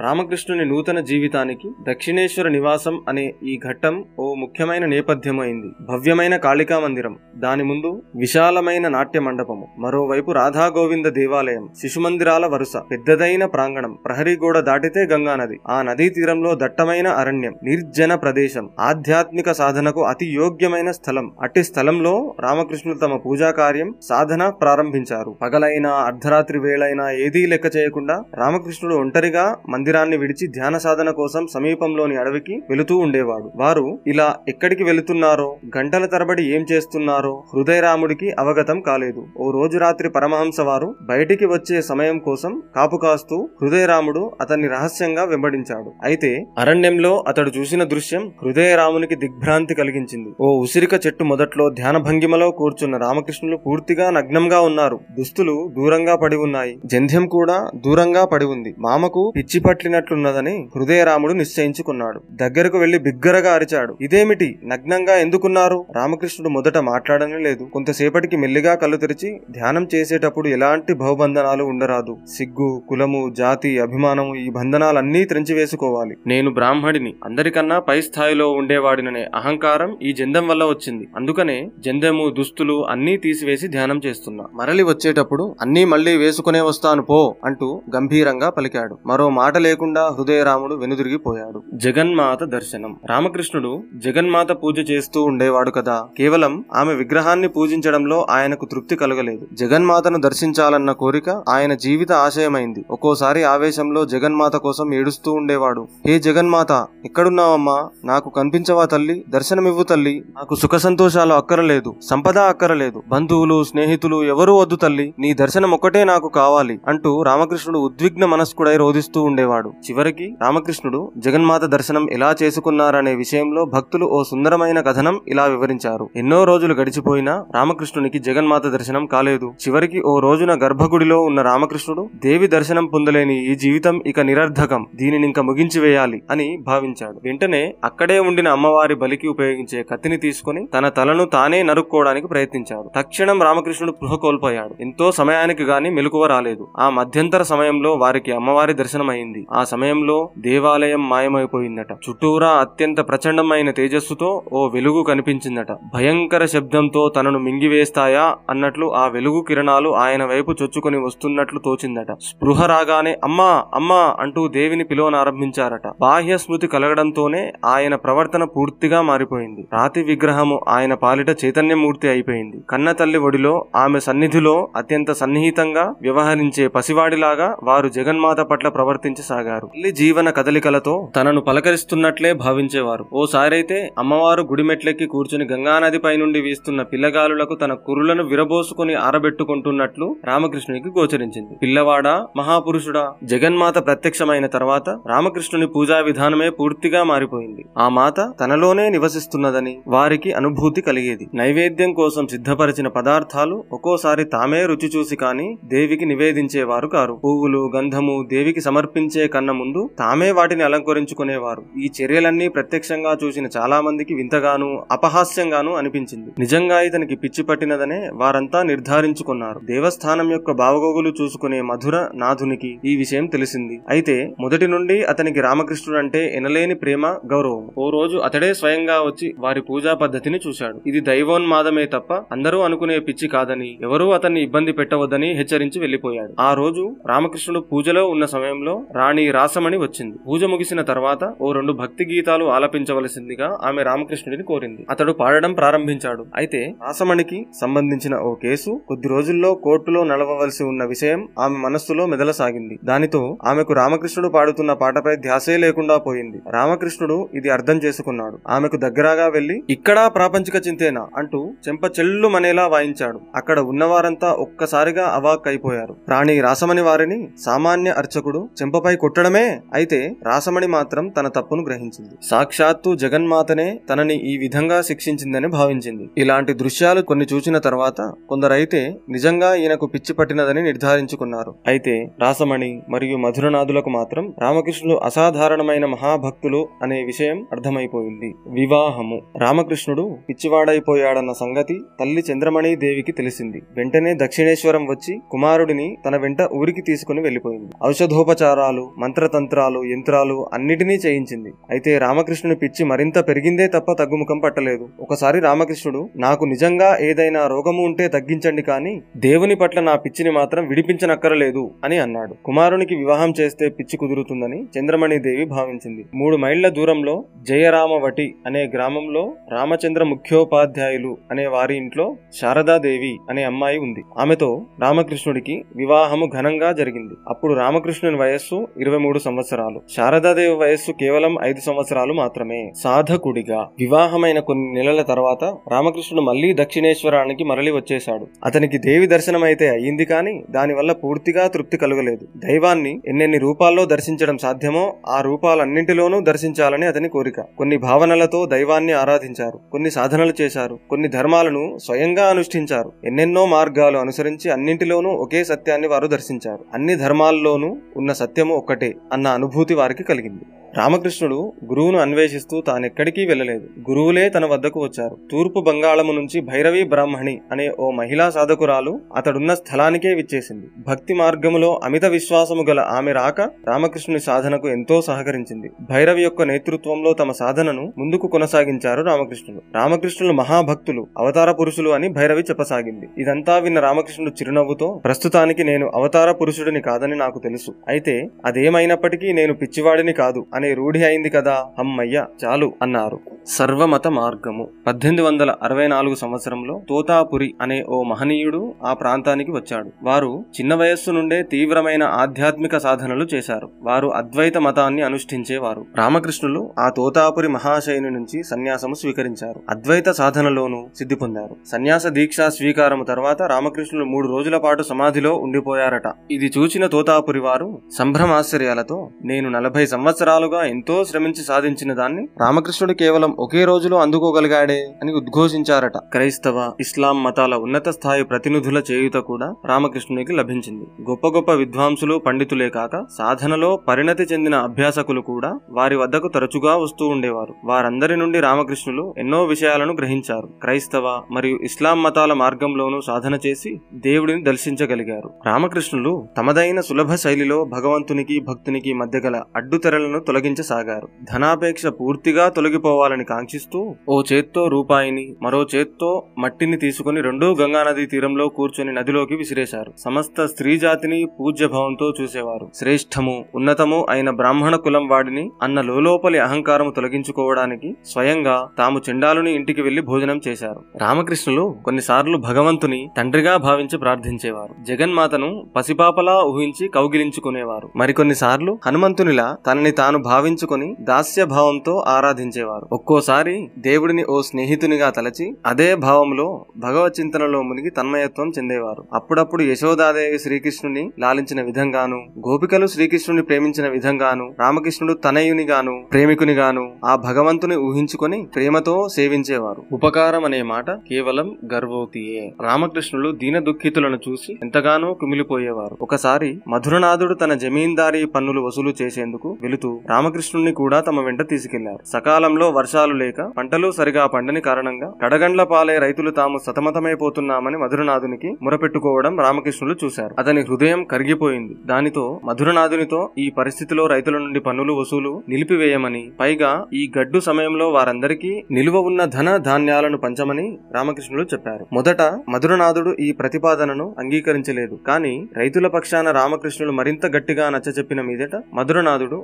రామకృష్ణుని నూతన జీవితానికి దక్షిణేశ్వర నివాసం అనే ఈ ఘట్టం ఓ ముఖ్యమైన నేపథ్యమైంది భవ్యమైన కాళికా మందిరం దాని ముందు విశాలమైన నాట్య మండపము మరోవైపు రాధాగోవింద దేవాలయం శిశుమందిరాల వరుస పెద్దదైన ప్రాంగణం ప్రహరీ గోడ దాటితే గంగానది ఆ నదీ తీరంలో దట్టమైన అరణ్యం నిర్జన ప్రదేశం ఆధ్యాత్మిక సాధనకు అతి యోగ్యమైన స్థలం. అట్టి స్థలంలో రామకృష్ణుడు తమ పూజా కార్యం సాధన ప్రారంభించారు. పగలైనా అర్ధరాత్రి వేళైనా ఏదీ లెక్క చేయకుండా రామకృష్ణుడు ఒంటరిగా మందిరాన్ని విడిచి ధ్యాన సాధన కోసం సమీపంలోని అడవికి వెళుతూ ఉండేవాడు. వారు ఇలా ఎక్కడికి వెళుతున్నారో గంటల తరబడి ఏం చేస్తున్నారో హృదయరాముడికి అవగతం కాలేదు. ఓ రోజు రాత్రి పరమహంస వారు బయటికి వచ్చే సమయం కోసం కాపు కాస్తూ హృదయరాముడు అతన్ని రహస్యంగా వెంబడించాడు. అయితే అరణ్యంలో అతడు చూసిన దృశ్యం హృదయరామునికి దిగ్భ్రాంతి కలిగించింది. ఓ ఉసిరిక చెట్టు మొదట్లో ధ్యాన భంగిమలో కూర్చున్న రామకృష్ణులు పూర్తిగా నగ్నంగా ఉన్నారు. దుస్తులు దూరంగా పడి ఉన్నాయి. జంధ్యం కూడా దూరంగా పడి ఉంది. మామకు పిచ్చి పట్టినట్లున్నదని హృదయరాముడు నిశ్చయించుకున్నాడు. దగ్గరకు వెళ్ళి బిగ్గరగా అరిచాడు. ఇదేమిటి? నగ్నంగా ఎందుకున్నారు? రామకృష్ణుడు మొదట మాట్లాడనే లేదు. కొంతసేపటికి మెల్లిగా కళ్ళు తెరిచి ధ్యానం చేసేటప్పుడు ఎలాంటి భవబంధనాలు ఉండరాదు. సిగ్గు కులము జాతి అభిమానము ఈ బంధనాలన్నీ త్రెంచివేసుకోవాలి. నేను బ్రాహ్మడిని. అందరికన్నా పై స్థాయిలో ఉండేవాడిననే అహంకారం ఈ జందం వల్ల వచ్చింది. అందుకనే జందెము దుస్తులు అన్నీ తీసివేసి ధ్యానం చేస్తున్నా. మరలి వచ్చేటప్పుడు అన్నీ మళ్ళీ వేసుకునే వస్తాను. పో అంటూ గంభీరంగా పలికాడు. మరో మాట లేకుండా హృదయరాముడు వెనుదిరిగిపోయాడు. జగన్మాత దర్శనం. రామకృష్ణుడు జగన్మాత పూజ చేస్తూ ఉండేవాడు కదా. కేవలం ఆమె విగ్రహాన్ని పూజించడంలో ఆయనకు తృప్తి కలగలేదు. జగన్మాతను దర్శించాలన్న కోరిక ఆయన జీవిత ఆశయమైంది. ఒక్కోసారి ఆవేశంలో జగన్మాత కోసం ఏడుస్తూ ఉండేవాడు. హే జగన్మాత ఎక్కడున్నావమ్మా? నాకు కనిపించవా తల్లి? దర్శనమివ్వు తల్లి. నాకు సుఖ సంతోషాలు అక్కరలేదు. సంపద అక్కరలేదు. బంధువులు స్నేహితులు ఎవరూ వద్దు తల్లి. నీ దర్శనం ఒక్కటే నాకు కావాలి అంటూ రామకృష్ణుడు ఉద్విగ్న మనస్కుడై రోధిస్తూ ఉండేవాడు. చివరికి రామకృష్ణుడు జగన్మాత దర్శనం ఎలా చేసుకున్నారనే విషయంలో భక్తులు ఓ సుందరమైన కథనం ఇలా వివరించారు. ఎన్నో రోజులు గడిచిపోయినా రామకృష్ణునికి జగన్మాత దర్శనం కాలేదు. చివరికి ఓ రోజున గర్భగుడిలో ఉన్న రామకృష్ణుడు దేవి దర్శనం పొందలేని ఈ జీవితం ఇక నిరర్ధకం. దీనిని ఇంకా ముగించి వేయాలి అని భావించాడు. వెంటనే అక్కడే ఉండిన అమ్మవారి బలికి ఉపయోగించే కత్తిని తీసుకుని తన తలను తానే నరుక్కోవడానికి ప్రయత్నించాడు. తక్షణం రామకృష్ణుడు స్పృహ కోల్పోయాడు. ఎంతో సమయానికి గాని మెలకువ రాలేదు. ఆ మధ్యంతర సమయంలో వారికి అమ్మవారి దర్శనమైంది. ఆ సమయంలో దేవాలయం మాయమైపోయిందట. చుట్టూరా అత్యంత ప్రచండమైన తేజస్సుతో ఓ వెలుగు కనిపించిందట. భయంకర శబ్దంతో తనను మింగివేస్తాయా అన్నట్లు ఆ వెలుగు కిరణాలు ఆయన వైపు చొచ్చుకొని వస్తున్నట్లు తోచిందట. స్పృహ రాగానే అమ్మా అమ్మా అంటూ దేవిని పిలువనారంభించారట. బాహ్య స్మృతి కలగడంతోనే ఆయన ప్రవర్తన పూర్తిగా మారిపోయింది. రాతి విగ్రహము ఆయన పాలిట చైతన్యమూర్తి అయిపోయింది. కన్న తల్లి ఒడిలో ఆమె సన్నిధిలో అత్యంత సన్నిహితంగా వ్యవహరించే పసివాడి పసివాడిలాగా వారు జగన్మాత పట్ల ప్రవర్తించసాగారు తల్లి జీవన కదలికలతో తనను పలకరిస్తున్నట్లే భావించేవారు. ఓసారైతే అమ్మవారు గుడిమెట్లెక్కి కూర్చుని గంగానది పై నుండి వీస్తున్న పిల్లగాలులకు తన కురులను విరబోసుకుని ఆరబెట్టుకుంటున్నట్లు రామకృష్ణునికి గోచరించింది. పిల్లవాడా మహాపురుషుడా జగన్మాత ప్రత్యక్షమైన తర్వాత రామకృష్ణుని పూజా విధానమే పూర్తిగా మారిపోయింది. ఆ మాత తనలోనే నివసిస్తున్నదని వారికి అనుభూతి కలిగేది. నైవేద్యం కోసం సిద్ధపరిచిన పదార్థాలు ఒక్కోసారి తామే రుచి చూసి కాని దేవికి నివేదించేవారు కారు పువ్వులు గంధము దేవికి సమర్పించే కన్న ముందు తామే వాటిని అలంకరించుకునేవారు. ఈ చర్యలన్నీ ప్రత్యక్షంగా చూసిన చాలా మందికి వింతగాను అపహాస్యంగాను అనిపించింది. నిజంగా ఇతనికి పిచ్చి పట్టినదనే వారంతా నిర్ధారించుకున్నారు. దేవస్థానం యొక్క బావగోగులు చూసుకునే మధుర నాథునికి ఈ విషయం తెలిసింది. అయితే మొదటి నుండి అతనికి రామకృష్ణుడు అంటే ఎనలేని ప్రేమ గౌరవం. ఓ రోజు అతడే స్వయంగా వచ్చి వారి పూజా పద్ధతిని చూశాడు. ఇది దైవోన్మాదమే తప్ప అందరూ అనుకునే పిచ్చి కాదని ఎవరూ అతన్ని ఇబ్బంది పెట్టవద్దని హెచ్చరించి వెళ్ళిపోయాడు ఆ రోజు రామకృష్ణుడు పూజలో ఉన్న సమయంలో రాణి రాసమణి వచ్చింది. పూజ ముగిసిన తర్వాత ఓ రెండు భక్తి గీతాలు ఆలపించవలసిందిగా ఆమె రామకృష్ణుడిని కోరింది. అతడు పాడడం ప్రారంభించాడు. అయితే రాసమణికి సంబంధించిన ఓ కేసు కొద్ది రోజుల్లో కోర్టులో నడవవలసి ఉన్న విషయం ఆమె మనస్సులో మెదలసాగింది. దానితో ఆమెకు రామకృష్ణుడు పాడుతున్న పాటపై ధ్యాసే లేకుండా పోయింది. రామకృష్ణుడు ఇది అర్థం చేసుకున్నాడు. ఆమెకు దగ్గరగా వెళ్ళి ఇక్కడా ప్రాపంచిక చింతేనా? అంటూ చెంప చెల్లుమనేలా వాయించాడు. అక్కడ ఉన్నవారంతా ఒక్కసారిగా అవాక్ అయిపోయారు రాణి రాసమణి వారిని సామాన్య అర్చకుడు చెంపపై కొట్టడమే అయితే రాసమణి మాత్రం తన తప్పును గ్రహించింది. సాక్షాత్తు జగన్మాతనే తనని ఈ విధంగా శిక్షించిందని భావించింది. ఇలాంటి దృశ్యాలు కొన్ని చూసిన తర్వాత కొందరైతే నిజంగా ఈయనకు పిచ్చి పట్టినదని నిర్ధారించుకున్నారు. అయితే రాసమణి మరియు మధురనాథులకు మాత్రం రామకృష్ణులు అసాధారణమైన మహాభక్తులు అనే విషయం అర్థమైపోయింది. వివాహము. రామకృష్ణుడు పిచ్చివాడైపోయాడన్న సంగతి తల్లి చంద్రమణి దేవికి తెలిసింది. వెంటనే దక్షిణేశ్వరం వచ్చి కుమారుడిని తన వెంట ఊరికి తీసుకుని వెళ్ళిపోయింది ఔషధోపచారాలు మంత్రతంత్రాలు యంత్రాలు అన్నిటినీ చేయించింది. అయితే రామకృష్ణుని పిచ్చి మరింత పెరిగిందే తప్ప తగ్గుముఖం పట్టలేదు. ఒకసారి రామకృష్ణుడు నాకు నిజంగా ఏదైనా రోగము ఉంటే తగ్గించండి కానీ దేవుని పట్ల నా పిచ్చిని మాత్రం విడిపించనక్కరలేదు అని అన్నాడు. కుమారునికి వివాహం చేస్తే పిచ్చి కుదురుతుందని చంద్రమణి దేవి భావించింది. మూడు మైళ్ళ దూరంలో జయరామవటి అనే గ్రామంలో రామచంద్ర ముఖ్యోపాధ్యాయులు అనే వారి ఇంట్లో శారదాదేవి అనే అమ్మాయి ఉంది. ఆమెతో రామకృష్ణుడికి వివాహము ఘనంగా జరిగింది. అప్పుడు రామకృష్ణుని వయస్సు ఇరవై మూడు సంవత్సరాలు. శారదాదేవి వయస్సు కేవలం ఐదు సంవత్సరాలు మాత్రమే. సాధకుడిగా వివాహమైన కొన్ని నెలల తర్వాత రామకృష్ణుడు మళ్ళీ దక్షిణేశ్వరానికి మరలి వచ్చేశాడు. అతనికి దేవి దర్శనం అయితే అయ్యింది కానీ దానివల్ల పూర్తిగా తృప్తి కలుగలేదు. దైవాన్ని ఎన్నెన్ని రూపాల్లో దర్శించడం సాధ్యమో ఆ రూపాలన్నింటిలోనూ దర్శించాలని అతని కోరిక. కొన్ని భావనలతో దైవాన్ని ఆరాధించారు. కొన్ని సాధనలు చేశారు. కొన్ని ధర్మాలను స్వయంగా అనుష్ఠించారు. ఎన్నెన్నో మార్గాలు అనుసరించి అన్నింటిలోనూ ఒకే సత్యాన్ని వారు దర్శించారు. అన్ని ధర్మాల్లోనూ ఉన్న సత్యము ఒక్కటే అన్న అనుభూతి వారికి కలిగింది. రామకృష్ణుడు గురువును అన్వేషిస్తూ తానెక్కడికి వెళ్ళలేదు. గురువులే తన వద్దకు వచ్చారు. తూర్పు బంగాళము నుంచి భైరవి బ్రాహ్మణి అనే ఓ మహిళా సాధకురాలు అతడున్న స్థలానికే విచ్చేసింది. భక్తి మార్గములో అమిత విశ్వాసము గల ఆమె రాక రామకృష్ణుని సాధనకు ఎంతో సహకరించింది. భైరవి యొక్క నేతృత్వంలో తమ సాధనను ముందుకు కొనసాగించారు రామకృష్ణుడు. రామకృష్ణులు మహాభక్తులు అవతార పురుషులు అని భైరవి చెప్పసాగింది. ఇదంతా విన్న రామకృష్ణుడు చిరునవ్వుతో ప్రస్తుతానికి నేను అవతార పురుషుడిని కాదని నాకు తెలుసు. అయితే అదేమైనప్పటికీ నేను పిచ్చివాడిని కాదు అనే రూఢి అయింది కదా అమ్మయ్య చాలు అన్నారు. సర్వమత మార్గము. పద్దెనిమిది వందల అరవై నాలుగు సంవత్సరంలో తోతాపురి అనే ఓ మహనీయుడు ఆ ప్రాంతానికి వచ్చాడు. వారు చిన్న వయస్సు నుండే తీవ్రమైన ఆధ్యాత్మిక సాధనలు చేశారు. వారు అద్వైత మతాన్ని అనుష్ఠించేవారు. రామకృష్ణులు ఆ తోతాపురి మహాశయుని నుంచి సన్యాసము స్వీకరించారు. అద్వైత సాధనలోనూ సిద్ధి పొందారు. సన్యాస దీక్షా స్వీకారము తర్వాత రామకృష్ణులు మూడు రోజుల పాటు సమాధిలో ఉండిపోయారట. ఇది చూచిన తోతాపురి వారు సంభ్రమాశ్చర్యాలతో నేను నలభై సంవత్సరాలు సంవత్సరాలుగా ఎంతో శ్రమించి సాధించిన దాన్ని రామకృష్ణుడు కేవలం ఒకే రోజులో అందుకోగలిగాడే అని ఉద్ఘోషించారట. క్రైస్తవ ఇస్లాం మతాల ఉన్నత స్థాయి ప్రతినిధుల చేయుత కూడా రామకృష్ణునికి లభించింది. గొప్ప గొప్ప విద్వాంసులు పండితులే కాక సాధనలో పరిణతి చెందిన అభ్యాసకులు కూడా వారి వద్దకు తరచుగా వస్తూ ఉండేవారు. వారందరి నుండి రామకృష్ణులు ఎన్నో విషయాలను గ్రహించారు. క్రైస్తవ మరియు ఇస్లాం మతాల మార్గంలోనూ సాధన చేసి దేవుడిని దర్శించగలిగారు. రామకృష్ణులు తమదైన సులభ శైలిలో భగవంతునికి భక్తునికి మధ్య గల అడ్డుతెరలను తొలగించసాగారు. ధనాపేక్ష పూర్తిగా తొలగిపోవాలని కాంక్షిస్తూ ఓ చేత్తో రూపాయిని మరో చేత్తో మట్టిని తీసుకుని రెండూ గంగానది తీరంలో కూర్చొని నదిలోకి విసిరేశారు. సమస్త స్త్రీ జాతిని పూజ్య భావంతో చూసేవారు. శ్రేష్టము ఉన్నతము అయిన బ్రాహ్మణ కులం వాడిని అన్న లోలోపలి అహంకారము తొలగించుకోవడానికి స్వయంగా తాము చెండాలుని ఇంటికి వెళ్ళి భోజనం చేశారు. రామకృష్ణులు కొన్నిసార్లు భగవంతుని తండ్రిగా భావించి ప్రార్థించేవారు. జగన్మాతను పసిపాపలా ఊహించి కౌగిలించుకునేవారు. మరికొన్నిసార్లు హనుమంతునిలా తనని తాను భావించుకొని దాస్య భావంతో ఆరాధించేవారు. ఒక్కోసారి దేవుడిని ఓ స్నేహితునిగా తలచి అదే భావంలో భగవత్ చింతనలో మునిగి తన్మయత్వం చెందేవారు. అప్పుడప్పుడు యశోదాదేవి శ్రీకృష్ణుని లాలించిన విధంగాను గోపికలు శ్రీకృష్ణుని ప్రేమించిన విధంగాను రామకృష్ణుడు తనయునిగాను ప్రేమికునిగాను ఆ భగవంతుని ఊహించుకొని ప్రేమతో సేవించేవారు. ఉపకారం అనే మాట కేవలం గర్వోతియే. రామకృష్ణులు దీన దుఃఖితులను చూసి ఎంతగానో కుమిలిపోయేవారు. ఒకసారి మధురనాథుడు తన జమీందారీ పన్నులు వసూలు చేసేందుకు వెళుతూ రామకృష్ణుణ్ణి కూడా తమ వెంట తీసుకెళ్ళారు. సకాలంలో వర్షాలు లేక పంటలు సరిగా పండని కారణంగా కడగండ్ల పాలే రైతులు తాము సతమతమైపోతున్నామని మధురనాథునికి మురపెట్టుకోవడం రామకృష్ణులు చూశారు. అతని హృదయం కరిగిపోయింది. దానితో మధురనాథునితో ఈ పరిస్థితిలో రైతుల నుండి పన్నులు వసూలు నిలిపివేయమని పైగా ఈ గడ్డు సమయంలో వారందరికీ నిలువ ఉన్న ధన ధాన్యాలను పంచమని రామకృష్ణులు చెప్పారు. మొదట మధురనాథుడు ఈ ప్రతిపాదనను అంగీకరించలేదు. కానీ రైతుల పక్షాన రామకృష్ణులు మరింత గట్టిగా నచ్చచెప్పిన మీదట మధురనాథుడు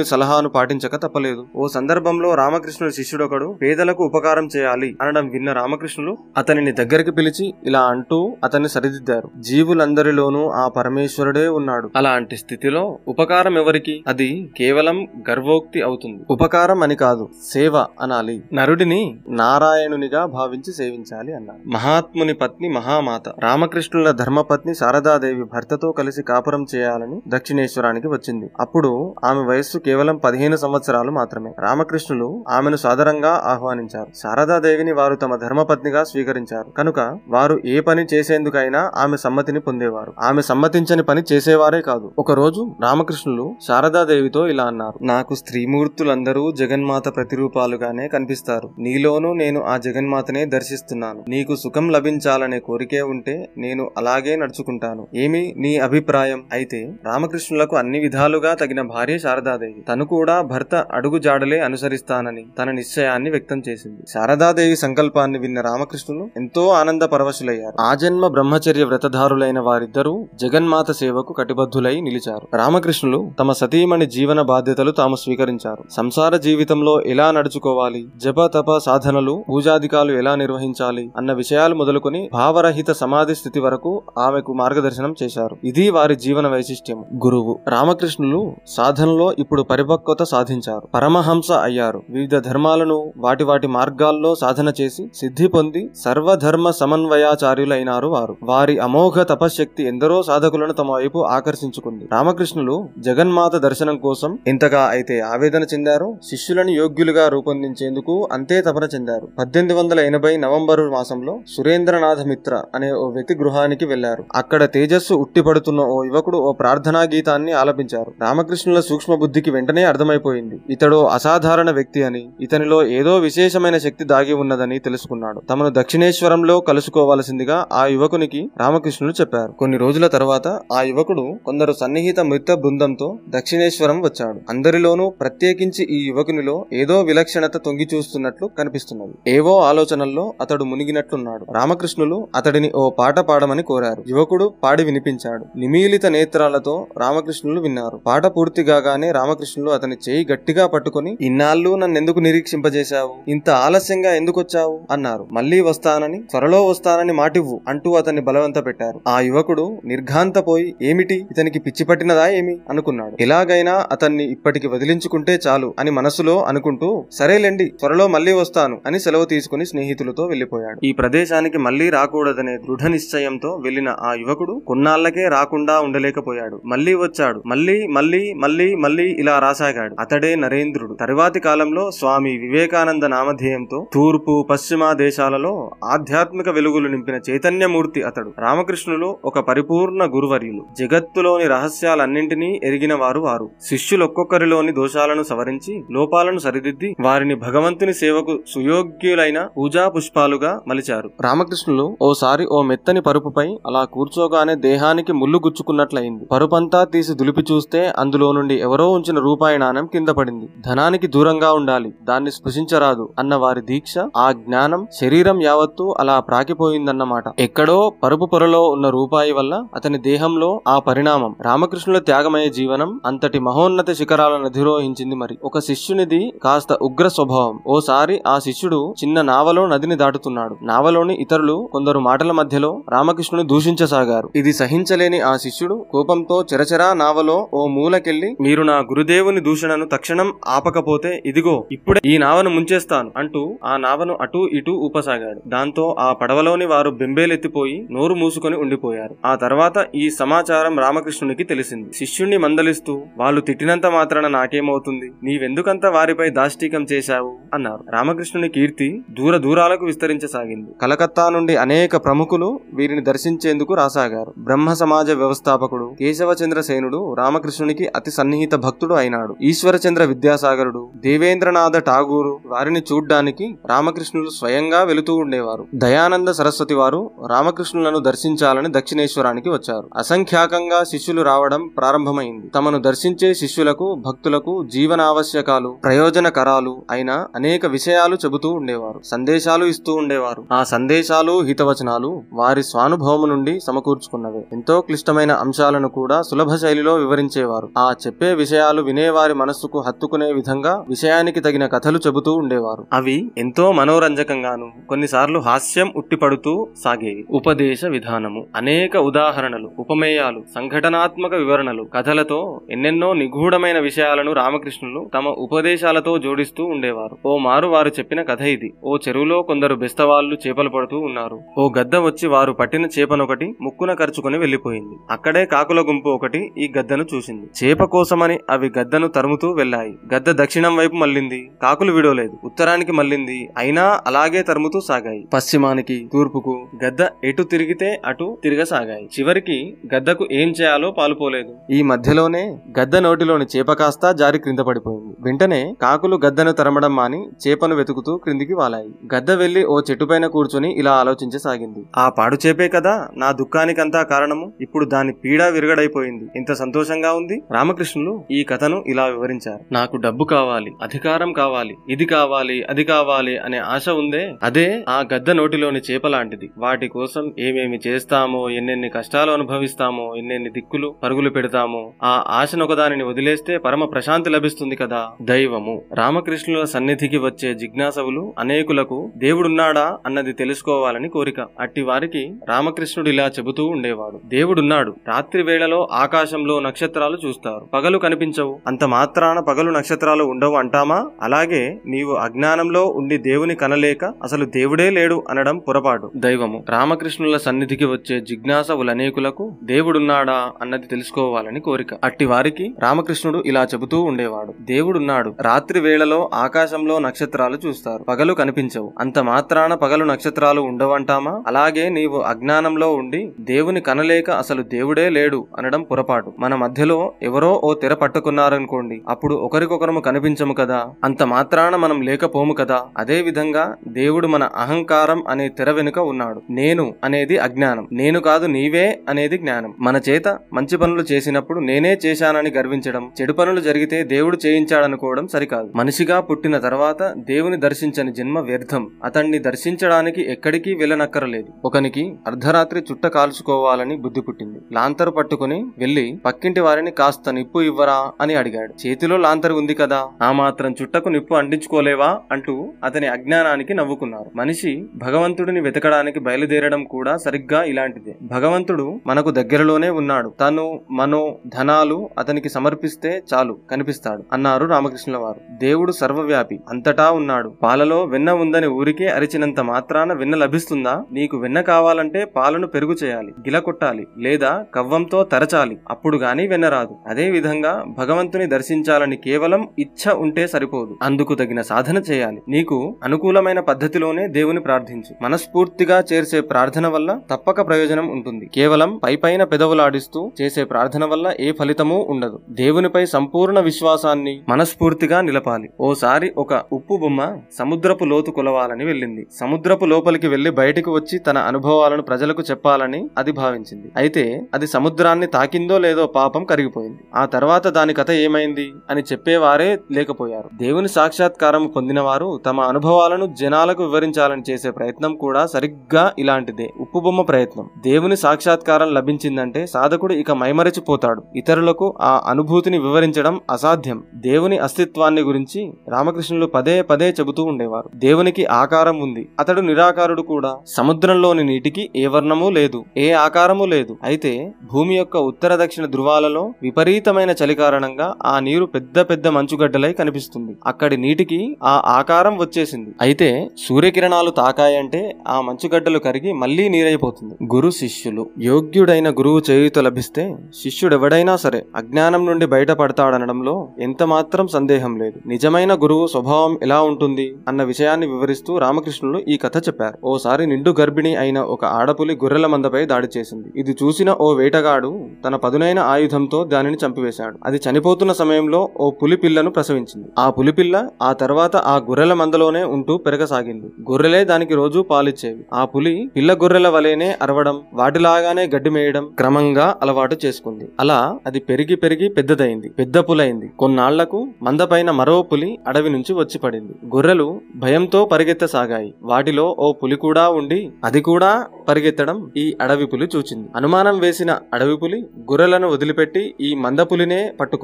రామకృష్ణుని సలహాను పాటించక తప్పలేదు. ఓ సందర్భంలో రామకృష్ణుడి శిష్యుడొకడు పేదలకు ఉపకారం చేయాలి అనడం విన్న రామకృష్ణులు అతనిని దగ్గరికి పిలిచి ఇలా అంటూ అతన్ని సరిదిద్దారు. జీవులందరిలోనూ ఆ పరమేశ్వరుడే ఉన్నాడు. అలాంటి స్థితిలో ఉపకారం ఎవరికి? అది కేవలం గర్వోక్తి అవుతుంది. ఉపకారం అని కాదు సేవ అనాలి. నరుడిని నారాయణునిగా భావించి సేవించాలి అన్నారు మహాత్ముని పత్ని మహామాత రామకృష్ణుల ధర్మపత్ని శారదాదేవి భర్తతో కలిసి కాపురం చేయాలని దక్షిణేశ్వరానికి వచ్చింది. అప్పుడు ఆమె వయస్సు కేవలం పదిహేను సంవత్సరాలు మాత్రమే. రామకృష్ణులు ఆమెను సాదరంగా ఆహ్వానించారు. శారదాదేవిని వారు తమ ధర్మపత్నిగా స్వీకరించారు. కనుక వారు ఏ పని చేసేందుకైనా ఆమె సమ్మతిని పొందేవారు. ఆమె సమ్మతించని పని చేసేవారే కాదు. ఒక రోజు రామకృష్ణులు శారదాదేవితో ఇలా అన్నారు. నాకు స్త్రీమూర్తులందరూ జగన్మాత ప్రతిరూపాలుగానే కనిపిస్తారు. నీలోనూ నేను ఆ జగన్మాతనే దర్శిస్తున్నాను. నీకు సుఖం లభించాలనే కోరికే ఉంటే నేను అలాగే నడుచుకుంటాను. ఏమి నీ అభిప్రాయం? అయితే రామకృష్ణులకు అన్ని విధాలుగా తగిన భార్య శారదాదేవి. తను కూడా భర్త అడుగుజాడలే అనుసరిస్తానని తన నిశ్చయాన్ని వ్యక్తం చేసింది. శారదాదేవి సంకల్పాన్ని విన్న రామకృష్ణులు ఎంతో ఆనంద పరవశులయ్యారు ఆజన్మ బ్రహ్మచర్య వ్రతధారులైన వారిద్దరూ జగన్మాత సేవకు కటిబద్ధులై నిలిచారు. రామకృష్ణులు తమ సతీమణి జీవన బాధ్యతలు తాము స్వీకరించారు. సంసార జీవితంలో ఎలా నడుచుకోవాలి జప తప సాధనలు పూజాధికాలు ఎలా నిర్వహించాలి అన్న విషయాలు మొదలుకొని భావరహిత సమాధి స్థితి వరకు ఆమెకు మార్గదర్శనం చేశారు. ఇది వారి జీవన వైశిష్ట్యం గురువు. రామకృష్ణులు సాధనలో ఇప్పుడు పరిపక్వత సాధించారు. పరమహంస అయ్యారు. వివిధ ధర్మాలను వాటి వాటి మార్గాల్లో సాధన చేసి సిద్ధి పొంది సర్వధర్మ సమన్వయాచార్యులైనారు వారు. వారి అమోఘ తపశ్శక్తి ఎందరో సాధకులను తమ వైపు ఆకర్షించుకుంది. రామకృష్ణులు జగన్మాత దర్శనం కోసం ఎంతగా అయితే ఆవేదన చెందారో. శిష్యులను యోగ్యులుగా రూపొందించేందుకు అంతే తపన చెందారు. పద్దెనిమిది వందల ఎనభై నవంబరు మాసంలో సురేంద్రనాథ మిత్ర అనే ఓ వ్యక్తి గృహానికి వెళ్ళారు అక్కడ తేజస్సు ఉట్టిపడుతున్న ఓ యువకుడు ఓ ప్రార్థనా గీతాన్ని ఆలపించారు. రామకృష్ణుల సూక్ష్మ బుద్ధికి వెంటనే అర్థమైపోయింది. ఇతడు అసాధారణ వ్యక్తి అని ఇతనిలో ఏదో విశేషమైన శక్తి దాగి ఉన్నదని తెలుసుకున్నాడు. తమను దక్షిణేశ్వరంలో కలుసుకోవలసిందిగా ఆ యువకునికి రామకృష్ణులు చెప్పారు. కొన్ని రోజుల తర్వాత ఆ యువకుడు కొందరు సన్నిహిత మృత బృందంతో దక్షిణేశ్వరం వచ్చాడు. అందరిలోనూ ప్రత్యేకించి ఈ యువకునిలో ఏదో విలక్షణత తొంగి చూస్తున్నట్లు కనిపిస్తున్నది. ఏవో ఆలోచనల్లో అతడు మునిగినట్లున్నాడు రామకృష్ణులు అతడిని ఓ పాట పాడమని కోరారు. యువకుడు పాడి వినిపించాడు. నిమీలిత నేత్రాలతో రామకృష్ణులు విన్నారు. పాట పూర్తి కాగానే రామకృష్ణులు అతని చేయి గట్టిగా పట్టుకుని ఇన్నాళ్ళు నన్ను ఎందుకు నిరీక్షింపజేశావు? ఇంత ఆలస్యంగా ఎందుకు వచ్చావు అన్నారు. మళ్ళీ వస్తానని త్వరలో వస్తానని మాటివ్వు అంటూ అతన్ని బలవంత పెట్టారు ఆ యువకుడు నిర్ఘాంతపోయి ఏమిటి? ఇతనికి పిచ్చి పట్టినదా ఏమి? అనుకున్నాడు. ఎలాగైనా అతన్ని ఇప్పటికి వదిలించుకుంటే చాలు అని మనసులో అనుకుంటూ సరేలేండి త్వరలో మళ్ళీ వస్తాను అని సెలవు తీసుకుని స్నేహితులతో వెళ్ళిపోయాడు ఈ ప్రదేశానికి మళ్ళీ రాకూడదనే దృఢ నిశ్చయంతో వెళ్ళిన ఆ యువకుడు కొన్నాళ్ళకే రాకుండా ఉండలేకపోయాడు. మళ్ళీ వచ్చాడు. మళ్ళీ మళ్ళీ మళ్ళీ మళ్ళీ ఇలా రాసాగాడు అతడే నరేంద్రుడు. తరువాతి కాలంలో స్వామి వివేకానంద నామధేయంతో తూర్పు పశ్చిమ దేశాలలో ఆధ్యాత్మిక వెలుగులు నింపిన చైతన్యమూర్తి అతడు. రామకృష్ణులు ఒక పరిపూర్ణ గురువర్యులు. జగత్తులోని రహస్యాలన్నింటినీ ఎరిగిన వారు వారు. శిష్యులొక్కొక్కరిలోని దోషాలను సవరించి లోపాలను సరిదిద్ది వారిని భగవంతుని సేవకు సుయోగ్యులైన పూజా పుష్పాలుగా మలిచారు. రామకృష్ణులు ఓసారి ఓ మెత్తని పరుపుపై అలా కూర్చోగానే దేహానికి ముళ్ళు గుచ్చుకున్నట్లయింది. పరుపంతా తీసి దులిపి చూస్తే అందులో నుండి ఎవరో ఉంచిన రూపాయి నాణం కింద పడింది. ధనానికి దూరంగా ఉండాలి దాన్ని స్పృశించరాదు అన్న వారి దీక్ష ఆ జ్ఞానం శరీరం యావత్తు అలా ప్రాకిపోయిందన్నమాట ఎక్కడో పరుపు పొరలో ఉన్న రూపాయి వల్ల అతని దేహంలో ఆ పరిణామం రామకృష్ణుల త్యాగమయ జీవనం అంతటి మహోన్నత శిఖరాలను అధిరోహించింది మరి. ఒక శిష్యునిది కాస్త ఉగ్ర స్వభావం. ఓసారి ఆ శిష్యుడు చిన్న నావలో నదిని దాటుతున్నాడు. నావలోని ఇతరులు కొందరు మాటల మధ్యలో రామకృష్ణుని దూషించసాగారు. ఇది సహించలేని ఆ శిష్యుడు కోపంతో చెరచెరా నావలో ఓ మూలకెళ్ళి మీరు నా దేవుని దూషణను తక్షణం ఆపకపోతే ఇదిగో ఇప్పుడే ఈ నావను ముంచేస్తాను అంటూ ఆ నావను అటూ ఇటూ ఊపసాగాడు. దాంతో ఆ పడవలోని వారు బెంబేలెత్తిపోయి నోరు మూసుకొని ఉండిపోయారు. ఆ తర్వాత ఈ సమాచారం రామకృష్ణునికి తెలిసింది. శిష్యుణ్ణి మందలిస్తూ వాళ్ళు తిట్టినంత మాత్రాన నాకేమవుతుంది? నీవెందుకంత వారిపై దాష్టీకం చేశావు? అన్నారు. రామకృష్ణుని కీర్తి దూర దూరాలకు విస్తరించసాగింది. కలకత్తా నుండి అనేక ప్రముఖులు వీరిని దర్శించేందుకు రాసాగారు. బ్రహ్మ సమాజ వ్యవస్థాపకుడు కేశవచంద్ర సేనుడు రామకృష్ణునికి అతి సన్నిహిత భక్తుడు అయినాడు. ఈశ్వరచంద్ర విద్యాసాగరుడు దేవేంద్రనాథ ఠాగూరు వారిని చూడ్డానికి రామకృష్ణులు స్వయంగా వెళుతూ ఉండేవారు. దయానంద సరస్వతి వారు రామకృష్ణులను దర్శించాలని దక్షిణేశ్వరానికి వచ్చారు. అసంఖ్యాకంగా శిష్యులు రావడం ప్రారంభమైంది. తమను దర్శించే శిష్యులకు భక్తులకు జీవనావశ్యకాలు ప్రయోజనకరాలు అయిన అనేక విషయాలు చెబుతూ ఉండేవారు. సందేశాలు ఇస్తూ ఉండేవారు. ఆ సందేశాలు హితవచనాలు వారి స్వానుభవము నుండి సమకూర్చుకున్నవే. ఎంతో క్లిష్టమైన అంశాలను కూడా సులభ శైలిలో వివరించేవారు. ఆ చెప్పే విషయాలు వినేవారి మనస్సుకు హత్తుకునే విధంగా విషయానికి తగిన కథలు చెబుతూ ఉండేవారు. అవి ఎంతో మనోరంజకంగాను కొన్నిసార్లు హాస్యం ఉట్టిపడుతూ సాగేవి ఉపదేశ విధానము. అనేక ఉదాహరణలు ఉపమేయాలు సంఘటనాత్మక వివరణలు కథలతో ఎన్నెన్నో నిగూఢమైన విషయాలను రామకృష్ణులు తమ ఉపదేశాలతో జోడిస్తూ ఉండేవారు. ఓ మారు వారు చెప్పిన కథ ఇది. ఓ చెరువులో కొందరు బెస్తవాళ్ళు చేపలు పడుతూ ఉన్నారు. ఓ గద్ద వచ్చి వారు పట్టిన చేపనొకటి ముక్కున కరుచుకుని వెళ్ళిపోయింది అక్కడే కాకుల గుంపు ఒకటి ఈ గద్దను చూసింది. చేప కోసమని అవి గద్దను తరుముతూ వెళ్ళాయి గద్ద దక్షిణం వైపు మళ్ళింది. కాకులు విడవలేదు. ఉత్తరానికి మళ్ళింది. అయినా అలాగే తరుముతూ సాగాయి. పశ్చిమానికి తూర్పుకు గద్ద ఎటు తిరిగితే అటు తిరగసాగాయి. చివరికి గద్దకు ఏం చేయాలో పాలుపోలేదు. ఈ మధ్యలోనే గద్ద నోటిలోని చేప కాస్త జారి క్రింద పడిపోయింది. వెంటనే కాకులు గద్దను తరమడం మాని చేపను వెతుకుతూ క్రిందికి వాలాయి. గద్ద వెళ్ళి ఓ చెట్టుపైన కూర్చొని ఇలా ఆలోచించసాగింది ఆ పాడు చేపే కదా? నా దుఃఖానికంతా కారణము? ఇప్పుడు దాని పీడ విరగడైపోయింది. ఇంత సంతోషంగా ఉంది? రామకృష్ణులు ఈ కథ కథను ఇలా వివరించారు. నాకు డబ్బు కావాలి అధికారం కావాలి ఇది కావాలి అది కావాలి అనే ఆశ ఉందే అదే ఆ గద్ద నోటిలోని చేప లాంటిది. వాటి కోసం ఏమేమి చేస్తామో ఎన్నెన్ని కష్టాలు అనుభవిస్తామో ఎన్నెన్ని దిక్కులు పరుగులు పెడతామో ఆ ఆశనొకదానిని వదిలేస్తే పరమ ప్రశాంతి లభిస్తుంది కదా. దైవము రామకృష్ణుల సన్నిధికి వచ్చే జిజ్ఞాసవులు అనేకులకు దేవుడున్నాడా? అన్నది తెలుసుకోవాలని కోరిక. అట్టి వారికి రామకృష్ణుడు ఇలా చెబుతూ ఉండేవాడు. దేవుడున్నాడు. రాత్రి వేళలో ఆకాశంలో నక్షత్రాలు చూస్తారు. పగలు కనిపించవు. అంత మాత్రాన పగలు నక్షత్రాలు ఉండవు అంటామా? అలాగే నీవు అజ్ఞానంలో ఉండి దేవుని కనలేక అసలు దేవుడే లేడు అనడం పొరపాటు. దైవము రామకృష్ణుల సన్నిధికి వచ్చే జిజ్ఞాసవులనేకులకు దేవుడున్నాడా అన్నది తెలుసుకోవాలని కోరిక. అట్టి వారికి రామకృష్ణుడు ఇలా చెబుతూ ఉండేవాడు. దేవుడున్నాడు. రాత్రి వేళలో ఆకాశంలో నక్షత్రాలు చూస్తారు. పగలు కనిపించవు. అంత మాత్రాన పగలు నక్షత్రాలు ఉండవంటామా అలాగే నీవు అజ్ఞానంలో ఉండి దేవుని కనలేక అసలు దేవుడే లేడు అనడం పొరపాటు. మన మధ్యలో ఎవరో ఓ తెర పట్టుకున్న ఉన్నారనుకోండి అప్పుడు ఒకరికొకరము కనిపించము కదా. అంత మాత్రాన మనం లేకపోము కదా. అదే విధంగా దేవుడు మన అహంకారం అనే తెర వెనుక ఉన్నాడు. నేను అనేది అజ్ఞానం. నేను కాదు నీవే అనేది జ్ఞానం. మన చేత మంచి పనులు చేసినప్పుడు నేనే చేశానని గర్వించడం చెడు పనులు జరిగితే దేవుడు చేయించాడనుకోవడం సరికాదు. మనిషిగా పుట్టిన తర్వాత దేవుని దర్శించని జన్మ వ్యర్థం. అతన్ని దర్శించడానికి ఎక్కడికి వెళ్ళనక్కరలేదు. ఒకనికి అర్ధరాత్రి చుట్ట కాల్చుకోవాలని బుద్ధి పుట్టింది. లాంతరు పట్టుకుని వెళ్ళి పక్కింటి వారిని కాస్త నిప్పు ఇవ్వరా అని అడిగాడు. చేతిలో లాంతరు ఉంది కదా ఆ మాత్రం చుట్టకు నిప్పు అంటించుకోలేవా అంటూ అతని అజ్ఞానానికి నవ్వుకున్నారు. మనిషి భగవంతుడిని వెతకడానికి బయలుదేరడం కూడా సరిగ్గా ఇలాంటిదే. భగవంతుడు మనకు దగ్గరలోనే ఉన్నాడు. తను మనో ధనాలు అతనికి సమర్పిస్తే చాలు కనిపిస్తాడు అన్నారు రామకృష్ణుల వారు దేవుడు సర్వవ్యాపి అంతటా ఉన్నాడు. పాలలో వెన్న ఉందని ఊరికే అరిచినంత మాత్రాన వెన్న లభిస్తుందా? నీకు వెన్న కావాలంటే పాలను పెరుగు చేయాలి గిల కొట్టాలి లేదా కవ్వంతో తరచాలి అప్పుడు గాని వెన్న రాదు. అదే విధంగా భగవంతుని దర్శించాలని కేవలం ఇచ్ఛ ఉంటే సరిపోదు. అందుకు తగిన సాధన చేయాలి. నీకు అనుకూలమైన పద్ధతిలోనే దేవుని ప్రార్థించు. మనస్ఫూర్తిగా చేర్చే ప్రార్థన వల్ల తప్పక ప్రయోజనం ఉంటుంది. కేవలం పై పైన పెదవులాడిస్తూ చేసే ప్రార్థన వల్ల ఏ ఫలితమూ ఉండదు. దేవునిపై సంపూర్ణ విశ్వాసాన్ని మనస్ఫూర్తిగా నిలపాలి. ఓసారి ఒక ఉప్పు బొమ్మ సముద్రపు లోతు కొలవాలని వెళ్ళింది. సముద్రపు లోపలికి వెళ్ళి బయటకు వచ్చి తన అనుభవాలను ప్రజలకు చెప్పాలని అది భావించింది. అయితే అది సముద్రాన్ని తాకిందో లేదో పాపం కరిగిపోయింది. ఆ తర్వాత దాని కథ ఏమైంది అని చెప్పేవారే లేకపోయారు. దేవుని సాక్షాత్కారం పొందిన వారు తమ అనుభవాలను జనాలకు వివరించాలని చేసే ప్రయత్నం కూడా సరిగ్గా ఇలాంటిదే. ఉప్పు బొమ్మ ప్రయత్నం. దేవుని సాక్షాత్కారం లభించిందంటే సాధకుడు ఇక మైమరచిపోతాడు. ఇతరులకు ఆ అనుభూతిని వివరించడం అసాధ్యం. దేవుని అస్తిత్వాన్ని గురించి రామకృష్ణులు పదే పదే చెబుతూ ఉండేవారు. దేవునికి ఆకారం ఉంది. అతడు నిరాకారుడు కూడా. సముద్రంలోని నీటికి ఏ వర్ణము లేదు. ఏ ఆకారము లేదు. అయితే భూమి యొక్క ఉత్తర దక్షిణ ధృవాలలో విపరీతమైన చలి కారణంగా ఆ నీరు పెద్ద పెద్ద మంచుగడ్డలై కనిపిస్తుంది. అక్కడి నీటికి ఆ ఆకారం వచ్చేసింది. అయితే సూర్యకిరణాలు తాకాయంటే ఆ మంచుగడ్డలు కరిగి మళ్ళీ నీరైపోతుంది. గురు శిష్యులు యోగ్యుడైన గురువు చేయుత లభిస్తే శిష్యుడెవడైనా సరే అజ్ఞానం నుండి బయటపడతాడనడంలో ఎంత మాత్రం సందేహం లేదు. నిజమైన గురువు స్వభావం ఎలా ఉంటుంది అన్న విషయాన్ని వివరిస్తూ రామకృష్ణులు ఈ కథ చెప్పారు. ఓసారి నిండు గర్భిణి అయిన ఒక ఆడపులి గొర్రెల మందపై దాడి చేసింది. ఇది చూసిన ఓ వేటగాడు తన పదునైన ఆయుధంతో దానిని చంపివేశాడు. అది చనిపో చనిపోతున్న సమయంలో ఓ పులి పిల్లను ప్రసవించింది. ఆ పులిపిల్ల ఆ తర్వాత ఆ గొర్రెల మందలోనే ఉంటూ పెరగసాగింది. గొర్రెలే దానికి రోజు పాలిచ్చేవి. ఆ పులి పిల్ల గొర్రెల వలెనే అరవడం వాటిలాగానే గడ్డి మేయడం క్రమంగా అలవాటు చేసుకుంది. అలా అది పెరిగి పెరిగి పెద్దదైంది పెద్ద పులైంది. కొన్నాళ్ళకు మందపైన మరో పులి అడవి నుంచి వచ్చి పడింది. గొర్రెలు భయంతో పరిగెత్తసాగాయి. వాటిలో ఓ పులి కూడా ఉండి అది కూడా పరిగెత్తడం ఈ అడవి పులి చూచింది. అనుమానం వేసిన అడవి పులి గొర్రెలను వదిలిపెట్టి ఈ మంద పులినే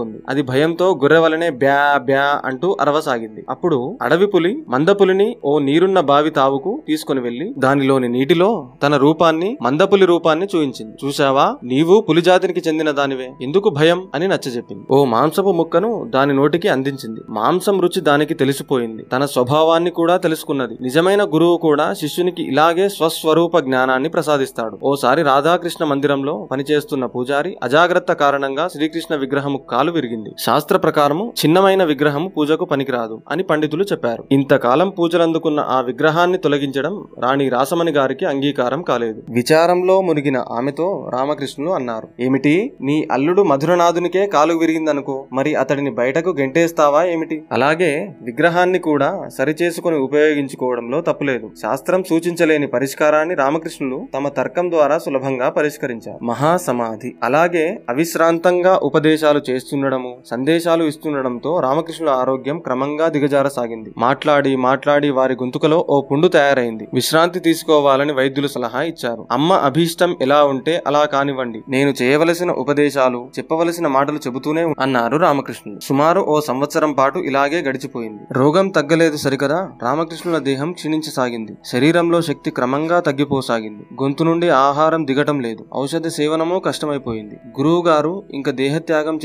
పట్టుకుంది అది భయంతో గొర్రె వలనే బ్యా బ్యా అంటూ అరవసాగింది. అప్పుడు అడవి పులి మందపులిని ఓ నీరున్న బావి తావుకు తీసుకుని వెళ్ళి దానిలోని నీటిలో తన రూపాన్ని మందపులి రూపాన్ని చూయించింది. చూశావా? నీవు పులి జాతికి చెందిన దానివే. ఎందుకు భయం అని నచ్చజెప్పింది. ఓ మాంసపు ముక్కను దాని నోటికి అందించింది. మాంసం రుచి దానికి తెలిసిపోయింది. తన స్వభావాన్ని కూడా తెలుసుకున్నది. నిజమైన గురువు కూడా శిష్యునికి ఇలాగే స్వస్వరూప జ్ఞానాన్ని ప్రసాదిస్తాడు. ఓసారి రాధాకృష్ణ మందిరంలో పనిచేస్తున్న పూజారి అజాగ్రత్త కారణంగా శ్రీకృష్ణ విగ్రహము కాలు విరిగింది. శాస్త్ర ప్రకారము చిన్నమైన విగ్రహం పూజకు పనికిరాదు అని పండితులు చెప్పారు. ఇంతకాలం పూజలందుకున్న ఆ విగ్రహాన్ని తొలగించడం రాణి రాసమణి గారికి అంగీకారం కాలేదు. విచారంలో మునిగిన ఆమెతో రామకృష్ణులు అన్నారు ఏమిటి? నీ అల్లుడు మధురనాథునికే కాలు విరిగిందనుకో మరి అతడిని బయటకు గెంటేస్తావా ఏమిటి? అలాగే విగ్రహాన్ని కూడా సరిచేసుకుని ఉపయోగించుకోవడంలో తప్పులేదు. శాస్త్రం సూచించలేని పరిష్కారాన్ని రామకృష్ణులు తమ తర్కం ద్వారా సులభంగా పరిష్కరించారు. మహాసమాధి. అలాగే అవిశ్రాంతంగా ఉపదేశాలు చేస్తుండడము సందేశాలు ఇస్తుండడంతో రామకృష్ణుల ఆరోగ్యం క్రమంగా దిగజారసాగింది. మాట్లాడి మాట్లాడి వారి గొంతుకలో ఓ పుండు తయారైంది. విశ్రాంతి తీసుకోవాలని వైద్యులు సలహా ఇచ్చారు. అమ్మ అభీష్టం ఎలా ఉంటే అలా కానివ్వండి. నేను చేయవలసిన ఉపదేశాలు చెప్పవలసిన మాటలు చెబుతూనే అన్నారు రామకృష్ణుడు. సుమారు ఓ సంవత్సరం పాటు ఇలాగే గడిచిపోయింది. రోగం తగ్గలేదు సరికదా? రామకృష్ణుల దేహం క్షీణించసాగింది. శరీరంలో శక్తి క్రమంగా తగ్గిపోసాగింది. గొంతు నుండి ఆహారం దిగటం లేదు. ఔషధ సేవనమో కష్టమైపోయింది. గురువు గారు ఇంక దేహత్యాగం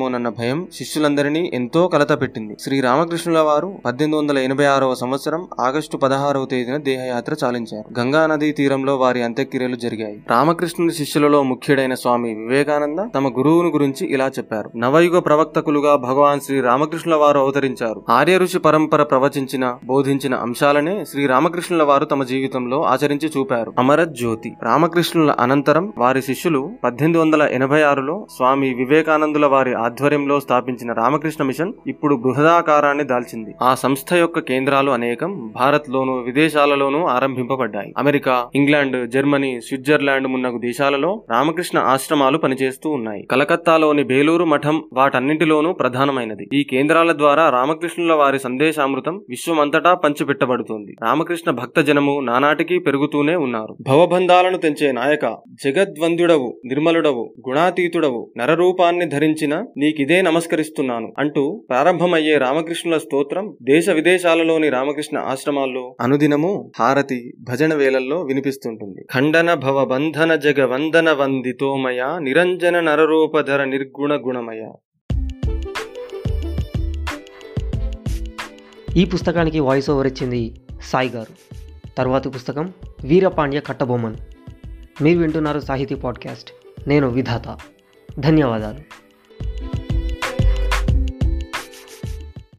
చేస్తారేమోనన్న భయం శిష్యులందరినీ ఎంతో కలత పెట్టింది. శ్రీ రామకృష్ణుల వారు పద్దెనిమిది వందల ఎనభై ఆరవ సంవత్సరం ఆగస్టు పదహారవ తేదీన దేహయాత్ర చాలించారు. గంగా నదీ తీరంలో వారి అంత్యక్రియలు జరిగాయి. రామకృష్ణుని శిష్యులలో ముఖ్యుడైన స్వామి వివేకానంద తమ గురువును గురించి ఇలా చెప్పారు. నవయుగ ప్రవక్తకులుగా భగవాన్ శ్రీ రామకృష్ణుల వారు అవతరించారు. ఆర్య ఋషి పరంపర ప్రవచించిన బోధించిన అంశాలనే శ్రీ రామకృష్ణుల వారు తమ జీవితంలో ఆచరించి చూపారు. అమరజ్యోతి రామకృష్ణుల అనంతరం వారి శిష్యులు పద్దెనిమిది వందల ఎనభై ఆరులో స్వామి వివేకానందుల వారి ఆధ్వర్యంలో స్థాపించిన రామకృష్ణ మిషన్ ఇప్పుడు బృహదాకారాన్ని దాల్చింది. ఆ సంస్థ యొక్క కేంద్రాలు అనేకం భారత్ లోను విదేశాలలోనూ ఆరంభింపబడ్డాయి. అమెరికా ఇంగ్లాండ్ జర్మనీ స్విట్జర్లాండ్ మున్నగు దేశాలలో రామకృష్ణ ఆశ్రమాలు పనిచేస్తూ ఉన్నాయి. కలకత్తాలోని బేలూరు మఠం వాటన్నింటిలోనూ ప్రధానమైనది. ఈ కేంద్రాల ద్వారా రామకృష్ణుల వారి సందేశామృతం విశ్వమంతటా పంచిపెట్టబడుతుంది. రామకృష్ణ భక్త జనము నానాటికి పెరుగుతూనే ఉన్నారు. భవబంధాలను తెంచే నాయక జగద్వంద్యుడవు నిర్మలుడవు గుణాతీతుడవు నరరూపాన్ని ధరించిన నీకిదే నమస్కరిస్తున్నాను అంటూ ప్రారంభమయ్యే రామకృష్ణుల స్తోత్రం దేశ విదేశాలలోని రామకృష్ణ ఆశ్రమాల్లో అనుదినము హారతి భజన వేళల్లో వినిపిస్తుంటుంది. ఖండన భవ బంధన జగ వందన వందితోమయ నిరంజన నరరూపధర నిర్గుణ గుణమయ. ఈ పుస్తకానికి వాయిస్ ఓవర్ ఇచ్చింది సాయి గారు. తరువాతి పుస్తకం వీరపాండ్య కట్టబొమ్మన్. మీరు వింటున్నారు సాహితీ పాడ్కాస్ట్. నేను విధాత. ధన్యవాదాలు. Thank you.